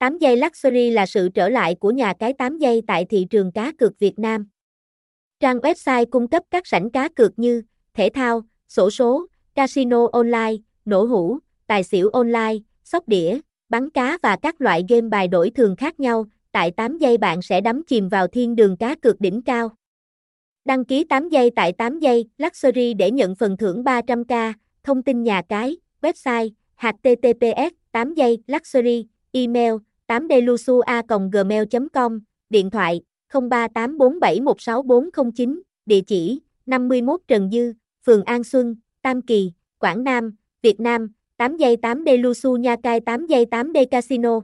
8 giây Luxury là sự trở lại của nhà cái 8 giây tại thị trường cá cược Việt Nam. Trang website cung cấp các sảnh cá cược như thể thao, sổ số, casino online, nổ hũ, tài xỉu online, sóc đĩa, bắn cá và các loại game bài đổi thường khác nhau. Tại 8 giây bạn sẽ đắm chìm vào thiên đường cá cược đỉnh cao. Đăng ký 8 giây tại 8 giây Luxury để nhận phần thưởng 300k. Thông tin nhà cái, website, https 8 giây Luxury, email 8delusua.gmail.com, điện thoại 0384716409, địa chỉ 51 Trần Dư, phường An Xuân, Tam Kỳ, Quảng Nam, Việt Nam, 8 giây 8 Delusu Nha Cai 8 giây 8 D Casino.